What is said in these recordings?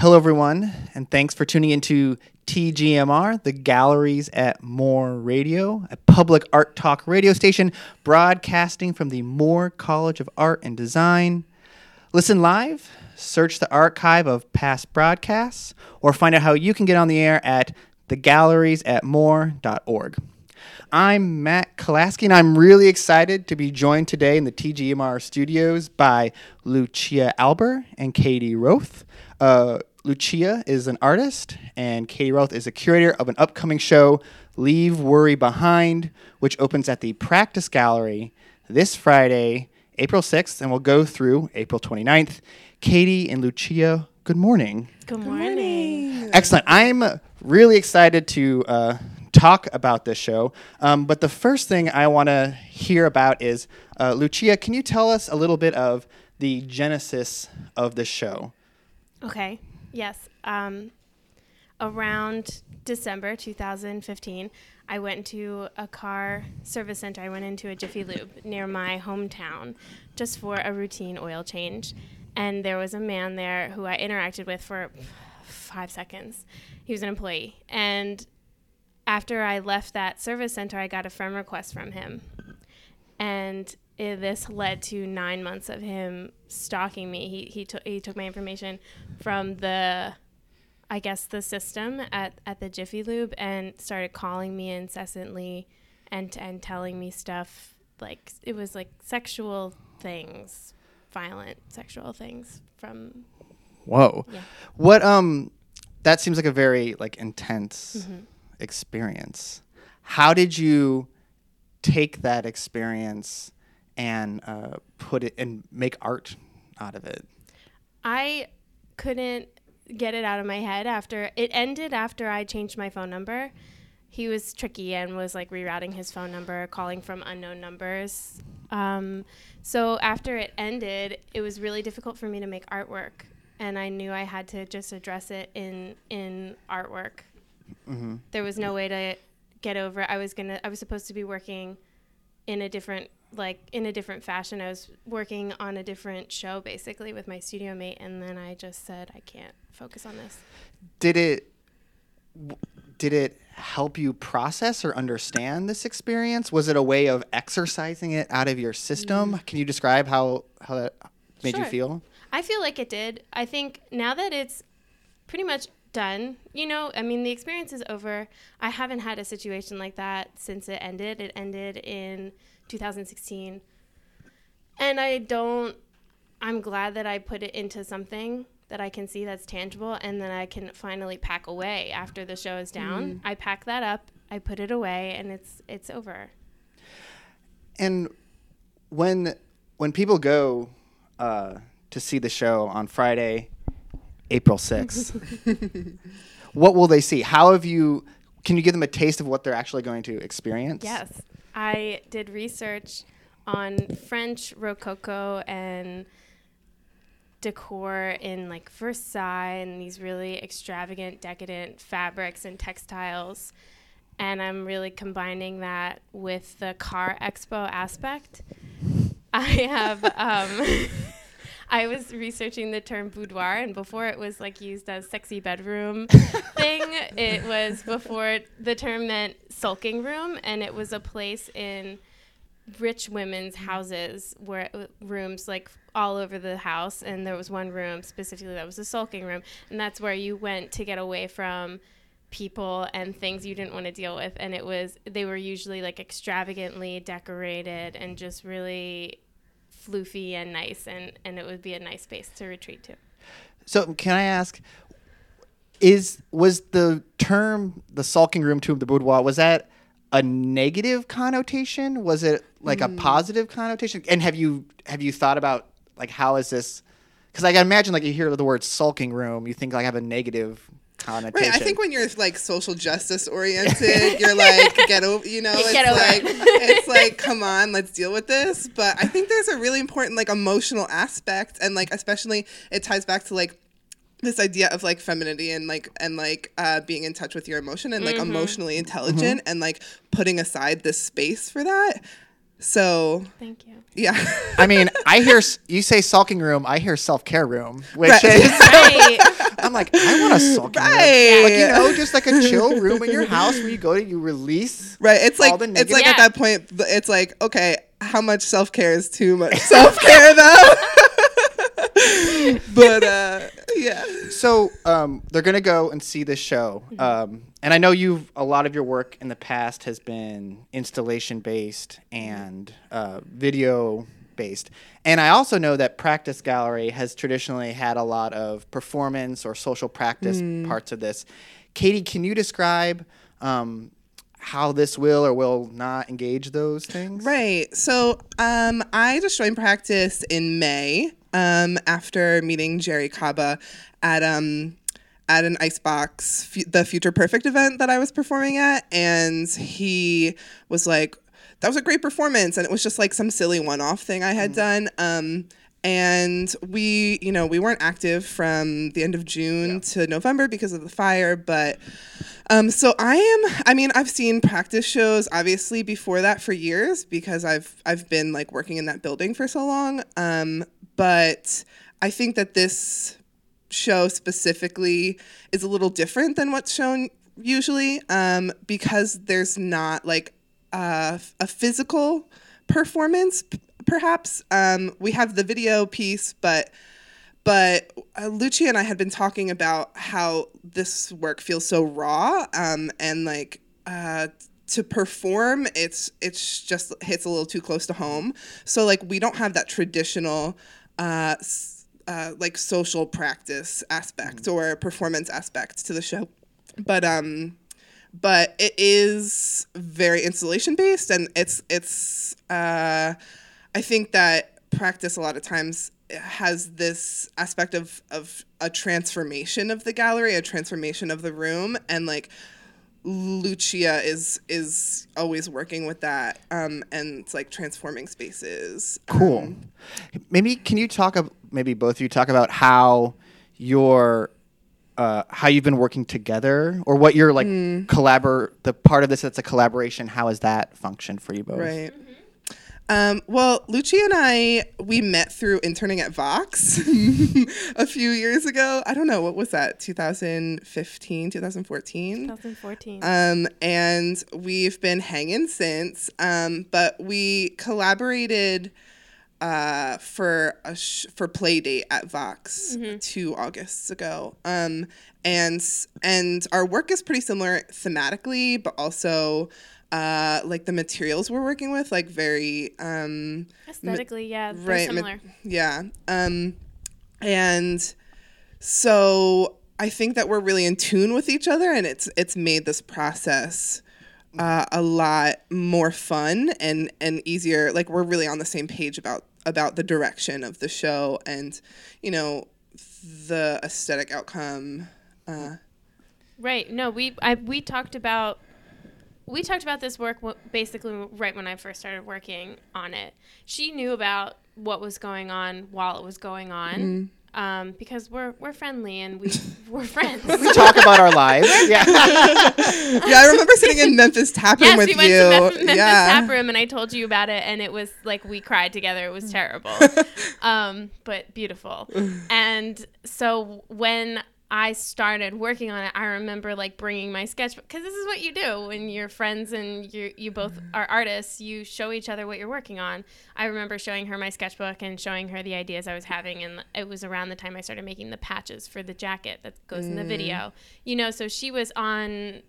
Hello, everyone, and thanks for tuning into TGMR, the galleries at Moore Radio, a public art talk radio station broadcasting from the Moore College of Art and Design. Listen live, search the archive of past broadcasts, or find out how you can get on the air at thegalleries at moore.org. I'm Matt Kalasky, and I'm really excited to be joined today in the TGMR studios by Lucia Alber and Katie Rauth. Uh, Lucia is an artist, and Katie Rauth is a curator of an upcoming show, Leave Worry Behind, which opens at the Practice Gallery this Friday, April 6th, and will go through April 29th. Katie and Lucia, good morning. Good morning. Excellent. I'm really excited to uh, talk about this show. Um, but the first thing I want to hear about is uh, Lucia, can you tell us a little bit of the genesis of the show? Okay. Yes. Um, around December 2015, I went into a car service center. I went into a Jiffy Lube near my hometown just for a routine oil change. And there was a man there who I interacted with for five seconds. He was an employee. And after I left that service center, I got a friend request from him. And this led to nine months of him stalking me. He, he, took he took my information from the, I guess, the system at, at the Jiffy Lube and started calling me incessantly and, and telling me stuff like it was like sexual things, violent sexual things from. Whoa. Yeah. What, um, that seems like a very, like, intense Mhm. experience. How did you take that experience and uh, put it and make art out of it? I couldn't get it out of my head after it ended after I changed my phone number. He was tricky and was like rerouting his phone number, calling from unknown numbers. Um, so after it ended, it was really difficult for me to make artwork, and I knew I had to just address it in in artwork. Mm-hmm. There was no way to get over. it. I was gonna. I was supposed to be working in a different like in a different fashion. I was working on a different show basically with my studio mate, and then I just said I can't focus on this. Did it w- did it help you process or understand this experience? Was it a way of exercising it out of your system? Mm. Can you describe how how that made you feel? I feel like it did. I think now that it's pretty much done, you know, I mean, the experience is over. I haven't had a situation like that since it ended. It ended in 2016. And I don't, I'm glad that I put it into something that I can see that's tangible and then I can finally pack away after the show is down. I pack that up, I put it away, and it's it's over. And when when people go uh, to see the show on Friday, April sixth, what will they see? How have you? Can you give them a taste of what they're actually going to experience? Yes. I did research on French Rococo and decor in like Versailles and these really extravagant, decadent fabrics and textiles. And I'm really combining that with the car expo aspect. I have um, I was researching the term boudoir, and before it was like used as sexy bedroom thing, it was before the term meant sulking room, and it was a place in rich women's houses where uh, rooms like all over the house, and there was one room specifically that was a sulking room, and that's where you went to get away from people and things you didn't want to deal with and it was they were usually like extravagantly decorated and just really floofy and nice and and it would be a nice space to retreat to So can I ask, is was the term the sulking room to the boudoir was that a negative connotation? Was it like a mm. positive connotation? And have you have you thought about like how is this? Because I can imagine like you hear the word sulking room, you think like I have a negative connotation. Right. I think when you're like social justice oriented, you're like get over. You know, it's like it's like come on, let's deal with this. But I think there's a really important like emotional aspect, and like especially it ties back to like this idea of like femininity and like and like uh, being in touch with your emotion and like emotionally intelligent and like putting aside this space for that So Thank you. yeah, I mean, I hear you say sulking room, I hear self care room, which Right. is Right. I'm like, I want a sulking room. Like you know, just like a chill room in your house where you go to you release. right. It's All like the it's negative- like at that point, it's like okay, how much self care is too much self care though? but uh, yeah, So um, they're gonna go and see this show, Mm-hmm. um, and I know you've a lot of your work in the past has been installation based and uh, video based, and I also know that Practice Gallery has traditionally had a lot of performance or social practice Mm. parts of this. Katie, can you describe? Um, how this will or will not engage those things? right. So um, I just joined practice in May um, after meeting Jerry Kaba at um, at an Icebox, fu- the Future Perfect event that I was performing at, and he was like, "That was a great performance," and it was just like some silly one-off thing I had done. Um, and we, you know, we weren't active from the end of June to November because of the fire, but um, so I am. I mean, I've seen practice shows obviously before that for years because I've I've been like working in that building for so long. Um, but I think that this show specifically is a little different than what's shown usually um, because there's not like a, a physical performance p- perhaps. Um, we have the video piece but but uh, Lucia and I had been talking about how this work feels so raw um, and like uh, to perform it's it's just hits a little too close to home. So like we don't have that traditional uh, uh, like social practice aspect or performance aspect to the show. But um but it is very installation based and it's it's uh i think that practice a lot of times has this aspect of of a transformation of the gallery a transformation of the room and like lucia is is always working with that um and it's like transforming spaces Cool. Um, maybe can you talk? Maybe both of you talk about how your uh, how you've been working together, or what your like Hmm. collabor the part of this that's a collaboration. How has that functioned for you both? Right. Um, well, Lucia and I, we met through interning at Vox a few years ago. I don't know, what was that, 2015, 2014? 2014. Um, and we've been hanging since. Um, but we collaborated uh, for a sh- for Playdate at Vox two Augusts ago. Um, and and our work is pretty similar thematically, but also uh, like the materials we're working with, like very um, Aesthetically, yeah, they're right, ma- similar. yeah. Um, and so I think that we're really in tune with each other, and it's it's made this process uh, a lot more fun and and easier. Like we're really on the same page about about the direction of the show, and you know the aesthetic outcome. Uh, Right. No, we I, we talked about we talked about this work basically right when I first started working on it. She knew about what was going on while it was going on. Um, because we're we're friendly and we we're friends. We talk about our lives. Yeah. yeah, I remember sitting in Memphis Tap Room yes, with we went you. to Mem- Memphis yeah. Tap Room and I told you about it, and it was like we cried together. It was terrible, um, but beautiful. And so when I started working on it, I remember like bringing my sketchbook because this is what you do when you're friends and you you both mm-hmm. are artists. You show each other what you're working on. I remember showing her my sketchbook and showing her the ideas I was having, and it was around the time I started making the patches for the jacket that goes in the video. Mm. You know, so she was on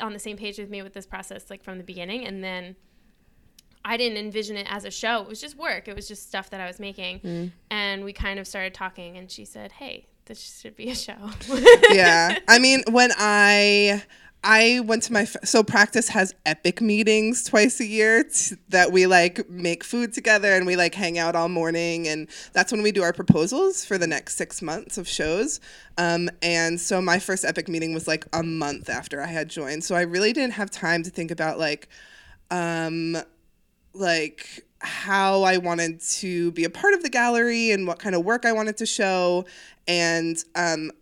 on the same page with me with this process like from the beginning, and then. I didn't envision it as a show. It was just work. It was just stuff that I was making. Mm. And we kind of started talking, and she said, Hey, this should be a show. yeah. I mean when i i went to my so practice has epic meetings twice a year t- that we like make food together and we like hang out all morning and that's when we do our proposals for the next six months of shows. Um, and so my first epic meeting was like a month after i had joined. So i really didn't have time to think about like um, like how I wanted to be a part of the gallery and what kind of work I wanted to show and um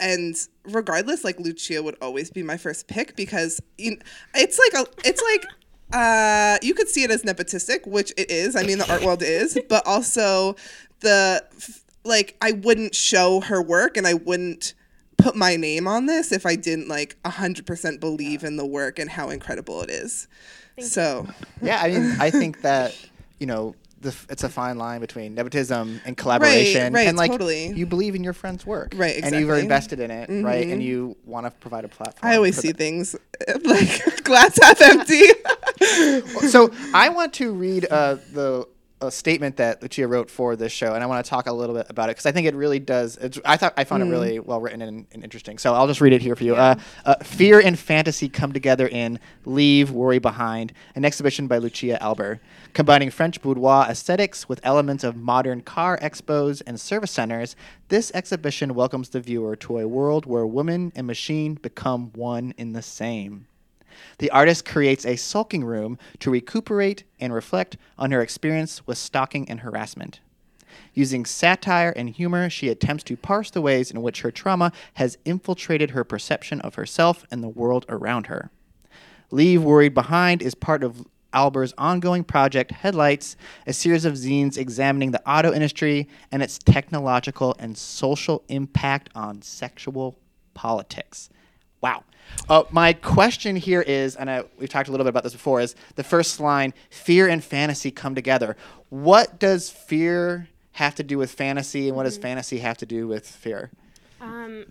and regardless like Lucia would always be my first pick because you know, it's like a it's like uh, you could see it as nepotistic, which it is. I mean, the art world is, but also the like I wouldn't show her work and I wouldn't put my name on this if I didn't like 100% believe in the work and how incredible it is. So, Yeah, I mean, I think that you know, the, it's a fine line between nepotism and collaboration, right, and like totally. you believe in your friend's work, Right, and you are invested in it, right, and you want to provide a platform. I always see the- things uh, like glass half empty. so I want to read uh, the a statement that Lucia wrote for this show, and I want to talk a little bit about it because I think it really does. It's, I thought I found Mm. it really well written and, and interesting. So I'll just read it here for you. Uh, uh, Fear and fantasy come together in "Leave Worry Behind," an exhibition by Lucia Alber, combining French boudoir aesthetics with elements of modern car expos and service centers. This exhibition welcomes the viewer to a world where woman and machine become one in the same. The artist creates a sulking room to recuperate and reflect on her experience with stalking and harassment. Using satire and humor, she attempts to parse the ways in which her trauma has infiltrated her perception of herself and the world around her. Leave Worried Behind is part of Alber's ongoing project Headlights, a series of zines examining the auto industry and its technological and social impact on sexual politics. Wow. Uh, my question here is, and I, we've talked a little bit about this before, is the first line fear and fantasy come together. What does fear have to do with fantasy, and what does fantasy have to do with fear? Um,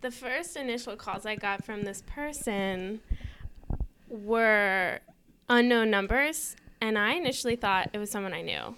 the first initial calls I got from this person were unknown numbers, and I initially thought it was someone I knew.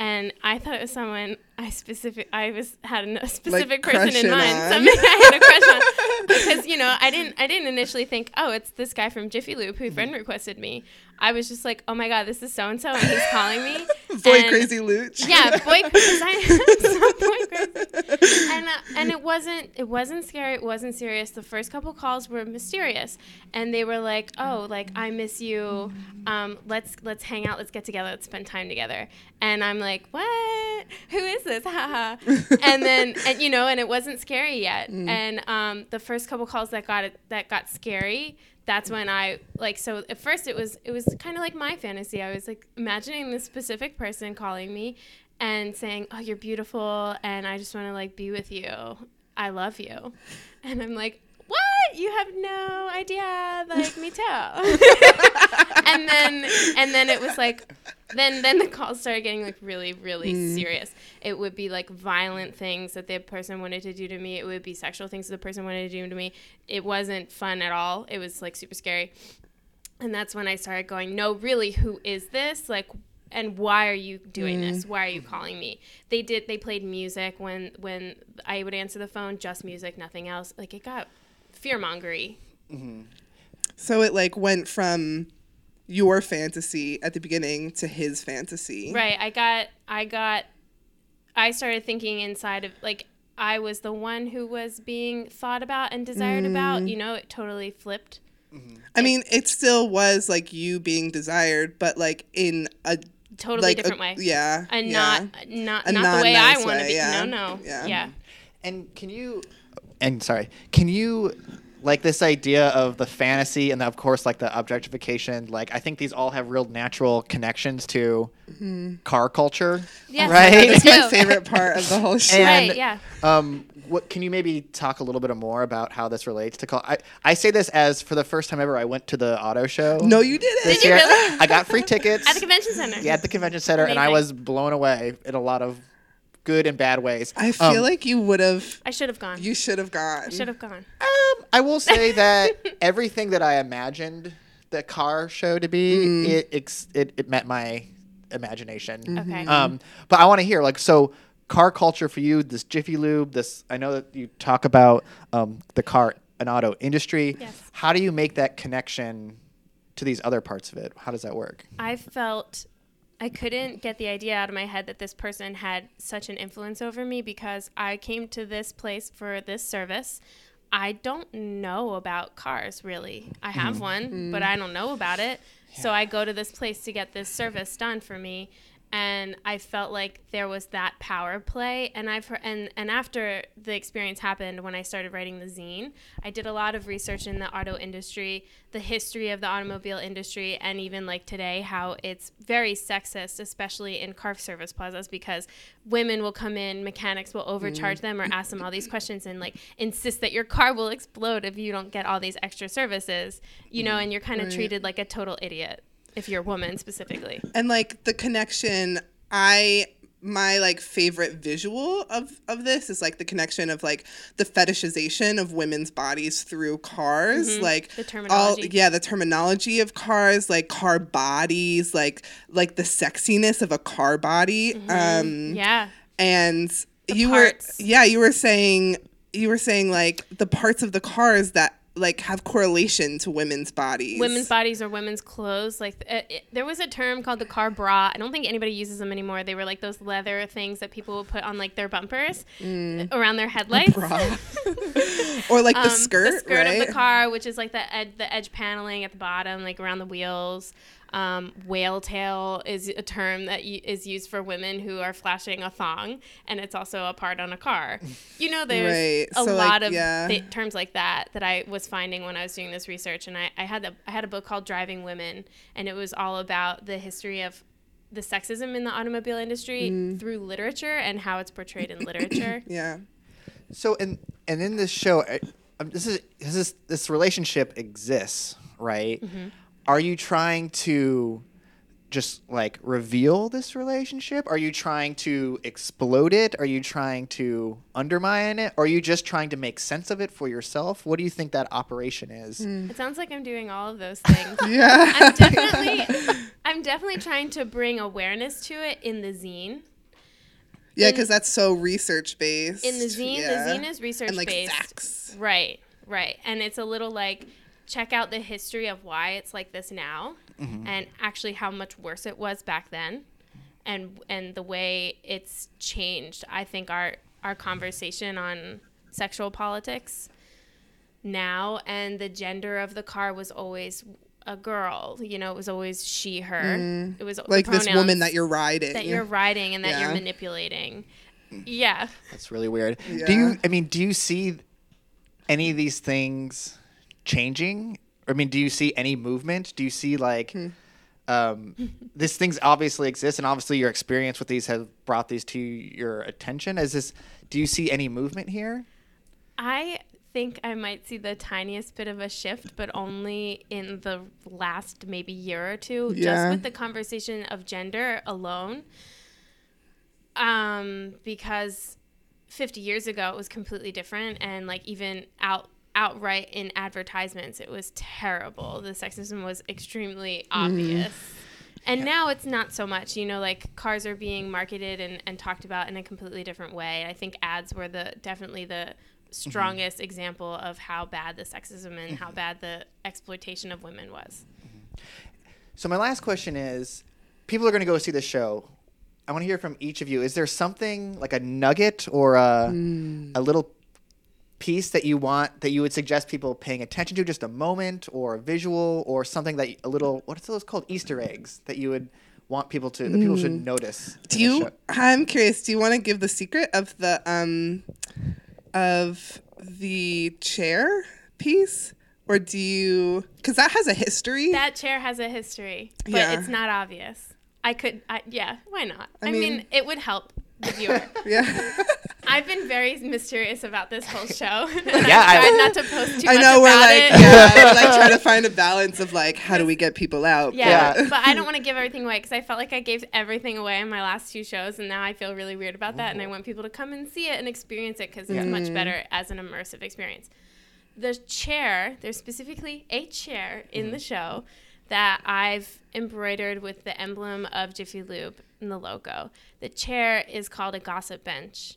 And I thought it was someone I specific I was had a specific person in mind, on. something I had a crush on, because you know I didn't I didn't initially think oh it's this guy from Jiffy Lube who mm-hmm. friend requested me. I was just like oh my god this is so and so and he's calling me. Boy, And- crazy Luch. yeah, boy, because I so boy crazy. And uh, and it wasn't it wasn't scary. It wasn't serious. The first couple calls were mysterious, and they were like, "Oh, like I miss you. Um, let's let's hang out. Let's get together. Let's spend time together." And I'm like, "What? Who is this? Haha." and then and you know, and it wasn't scary yet. And um, the first couple calls that got it that got scary that's when I like so at first it was it was kind of like my fantasy. I was like imagining this specific person calling me and saying, "Oh, you're beautiful and I just want to like be with you. I love you." And I'm like, "What? You have no idea. Like me too." and then and then it was like then then the calls started getting like really really mm. serious. It would be like violent things that the person wanted to do to me. It would be sexual things that the person wanted to do to me. It wasn't fun at all. It was like super scary. And that's when i started going no really who is this? Like and why are you doing mm. this? Why are you calling me? They did they played music when when i would answer the phone just music nothing else. Like it got fear mongery mm-hmm. So it like went from your fantasy at the beginning to his fantasy. Right. I got I got I started thinking inside of like I was the one who was being thought about and desired about. Mm. You know, it totally flipped. Mm-hmm. I mean, it still was like you being desired, but like in a Totally like a- different way. Yeah. And yeah. not not A not the way I want to be. yeah. No, no. Yeah. Yeah. And can you, and sorry, can you, like this idea of the fantasy and of course like the objectification, like I think these all have real natural connections to car culture, Yes, right? they That's my favorite part of the whole show. And, Right, yeah. Um, what can you maybe talk a little bit more about how this relates to call? I, I say this as for the first time ever, I went to the auto show. no, you didn't. this Did you year. really? I got free tickets At the convention center. Yeah, at the convention center, and I was blown away in a lot of good and bad ways. I feel Um, like you would have. I should have gone. You should have gone. I should have gone. Um, I will say that everything that I imagined the car show to be, Mm. it, ex- it it met my imagination. Mm-hmm. Okay. Um, but I want to hear like so car culture for you. This Jiffy Lube. This I know that you talk about um, the car and auto industry. Yes. How do you make that connection to these other parts of it? How does that work? I felt I couldn't get the idea out of my head that this person had such an influence over me because I came to this place for this service. I don't know about cars really. I have mm. one, but mm. I don't know about it. So I go to this place to get this service done for me. And I felt like there was that power play. And I've heard, and and after the experience happened, when I started writing the zine, I did a lot of research in the auto industry, the history of the automobile industry, and even like today, how it's very sexist, especially in car service plazas, because women will come in, mechanics will overcharge Mm. them or ask them all these questions and like insist that your car will explode if you don't get all these extra services, you know, and you're kind of Right. treated like a total idiot if you're a woman specifically. and like the connection i my like favorite visual of of this is like the connection of like the fetishization of women's bodies through cars like The all yeah the terminology of cars like car bodies like like the sexiness of a car body um Yeah. and you parts. were yeah you were saying you were saying like the parts of the cars that like have correlation to women's bodies women's bodies or women's clothes. Like it, it- there was a term called the car bra. I don't think anybody uses them anymore. They were like those leather things that people would put on like their bumpers around their headlights. Mm. bra. or like the Um, skirt, the skirt right? of the car, which is like the ed- the edge paneling at the bottom, like around the wheels. Um, whale tail is a term that y- is used for women who are flashing a thong, and it's also a part on a car. You know, there's Right. a So, like, lot of yeah. thi- terms like that that I was finding when I was doing this research, and I, I had a, I had a book called Driving Women, and it was all about the history of the sexism in the automobile industry Mm. through literature and how it's portrayed in literature. yeah. So and and in this show, uh, um, this is this is this relationship exists, right? Mm-hmm. Are you trying to just like reveal this relationship? Are you trying to explode it? Are you trying to undermine it? Or are you just trying to make sense of it for yourself? What do you think that operation is? Hmm. It sounds like I'm doing all of those things. Yeah. I'm definitely I'm definitely trying to bring awareness to it in the zine. yeah, because that's so research based. In the zine, yeah. the zine is research based. and like based. facts. Right, right. And it's a little like check out the history of why it's like this now and actually how much worse it was back then and and the way it's changed. I think our our conversation on sexual politics now and the gender of the car was always a girl. You know, it was always she, her. It was the Mm. Like this woman that you're riding. that you're riding and that Yeah. you're manipulating. Yeah. That's really weird. Do you? I mean, do you see any of these things changing? I mean, do you see any movement? Do you see like Hmm. um, these things obviously exist, and obviously your experience with these have brought these to your attention? Is this? Do you see any movement here? I think I might see the tiniest bit of a shift, but only in the last maybe year or two, just with the conversation of gender alone. Um, because 50 years ago it was completely different, and like even out outright in advertisements, it was terrible. The sexism was extremely obvious. Mm-hmm. And now it's not so much, you know, like cars are being marketed and, and talked about in a completely different way. I think ads were the definitely the mm-hmm. strongest example of how bad the sexism and how mm-hmm. bad the exploitation of women was. So my last question is: People are going to go see the show. I want to hear from each of you. Is there something like a nugget or a Hmm. a little piece that you want that you would suggest people paying attention to? Just a moment or a visual or something that a little what's those called Easter eggs that you would want people to that people should notice. Do you? I'm curious. Do you want to give the secret of the um of the chair piece, or do you? Because that has a history. That chair has a history, but Yeah. it's not obvious. I could, I, yeah, why not? I, I mean, mean- it would help the viewer. yeah. I've been very mysterious about this whole show. Yeah, I- I've tried not to post too I much know about we're like it. yeah, we're like trying to find a balance of like how do we get people out? Yeah, Yeah. but I don't want to give everything away because I felt like I gave everything away in my last two shows, and now I feel really weird about that. And I mm-hmm. want people to come and see it and experience it because it's much mm. better as an immersive experience. The chair, there's specifically a chair in the mm-hmm. show that I've embroidered with the emblem of Jiffy Lube in the logo. The chair is called a gossip bench,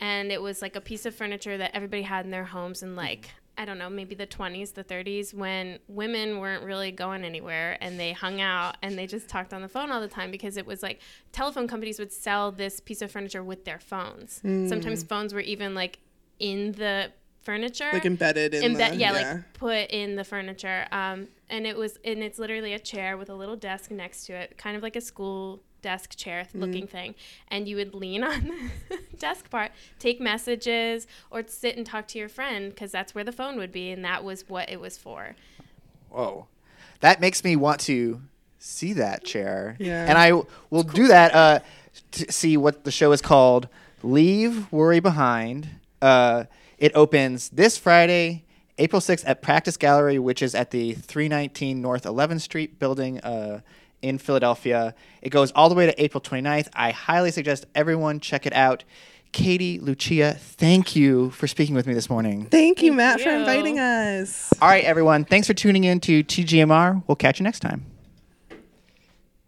and it was like a piece of furniture that everybody had in their homes in like I don't know, maybe the 20s, the 30s, when women weren't really going anywhere and they hung out and they just talked on the phone all the time because it was like telephone companies would sell this piece of furniture with their phones. Sometimes phones were even like in the furniture Like embedded in Embe- the yeah, like put in the furniture. Um, and it was, and it's literally a chair with a little desk next to it, kind of like a school desk chair looking thing and you would lean on the desk part take messages or sit and talk to your friend because that's where the phone would be and that was what it was for Whoa. That makes me want to see that chair. Yeah. And I will do that uh, to see what the show is called Leave Worry Behind. Uh, it opens this Friday, April 6th at Practice Gallery, which is at the 319 North 11th Street building uh, in Philadelphia. It goes all the way to April 29th. I highly suggest everyone check it out. Katie, Lucia, thank you for speaking with me this morning. Thank you, Thank Matt, for inviting us. All right, everyone. Thanks for tuning in to TGMR. We'll catch you next time.